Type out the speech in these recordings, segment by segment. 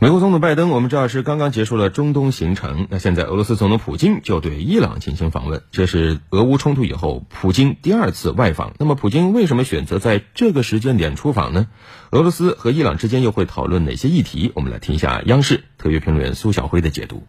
美国总统拜登，我们知道是刚刚结束了中东行程，那现在俄罗斯总统普京就对伊朗进行访问，这是俄乌冲突以后普京第二次外访。那么，普京为什么选择在这个时间点出访呢？俄罗斯和伊朗之间又会讨论哪些议题？我们来听一下央视特约评论员苏晓辉的解读。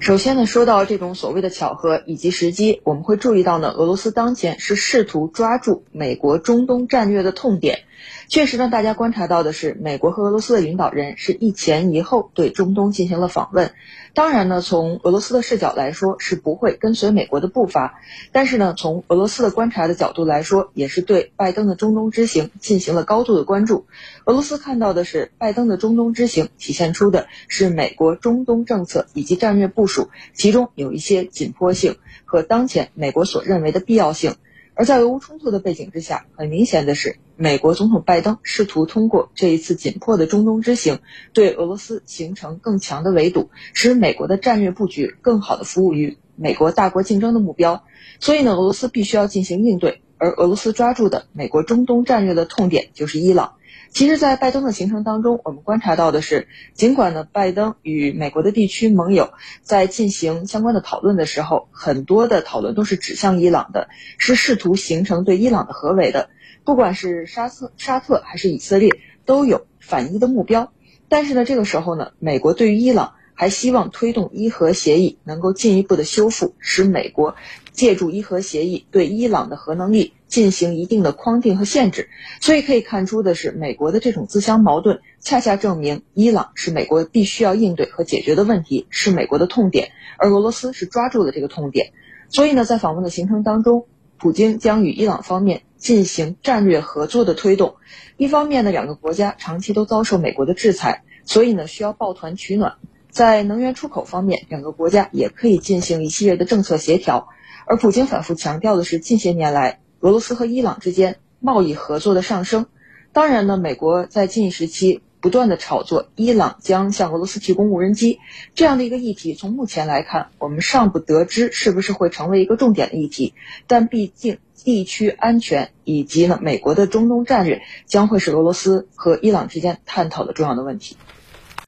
首先呢，说到这种所谓的巧合以及时机，我们会注意到呢，俄罗斯当前是试图抓住美国中东战略的痛点。确实呢，大家观察到的是，美国和俄罗斯的领导人是一前一后对中东进行了访问。当然呢，从俄罗斯的视角来说，是不会跟随美国的步伐。但是呢，从俄罗斯的观察的角度来说，也是对拜登的中东之行进行了高度的关注。俄罗斯看到的是，拜登的中东之行体现出的是美国中东政策以及战略部署，其中有一些紧迫性和当前美国所认为的必要性。而在俄乌冲突的背景之下，很明显的是，美国总统拜登试图通过这一次紧迫的中东之行，对俄罗斯形成更强的围堵，使美国的战略布局更好的服务于美国大国竞争的目标。所以呢，俄罗斯必须要进行应对，而俄罗斯抓住的美国中东战略的痛点就是伊朗。其实，在拜登的行程当中，我们观察到的是，尽管呢，拜登与美国的地区盟友在进行相关的讨论的时候，很多的讨论都是指向伊朗的，是试图形成对伊朗的合围的。不管是沙特、沙特还是以色列，都有反伊的目标。但是呢，这个时候呢，美国对于伊朗还希望推动伊核协议能够进一步的修复，使美国借助伊核协议对伊朗的核能力。进行一定的框定和限制，所以可以看出的是，美国的这种自相矛盾，恰恰证明伊朗是美国必须要应对和解决的问题，是美国的痛点，而俄罗斯是抓住了这个痛点。所以呢，在访问的行程当中，普京将与伊朗方面进行战略合作的推动。一方面呢，两个国家长期都遭受美国的制裁，所以呢，需要抱团取暖。在能源出口方面，两个国家也可以进行一系列的政策协调。而普京反复强调的是，近些年来。俄罗斯和伊朗之间贸易合作的上升，当然呢，美国在近一时期不断的炒作伊朗将向俄罗斯提供无人机这样的一个议题，从目前来看，我们尚不得知是不是会成为一个重点的议题，但毕竟地区安全以及呢美国的中东战略将会是俄罗斯和伊朗之间探讨的重要的问题。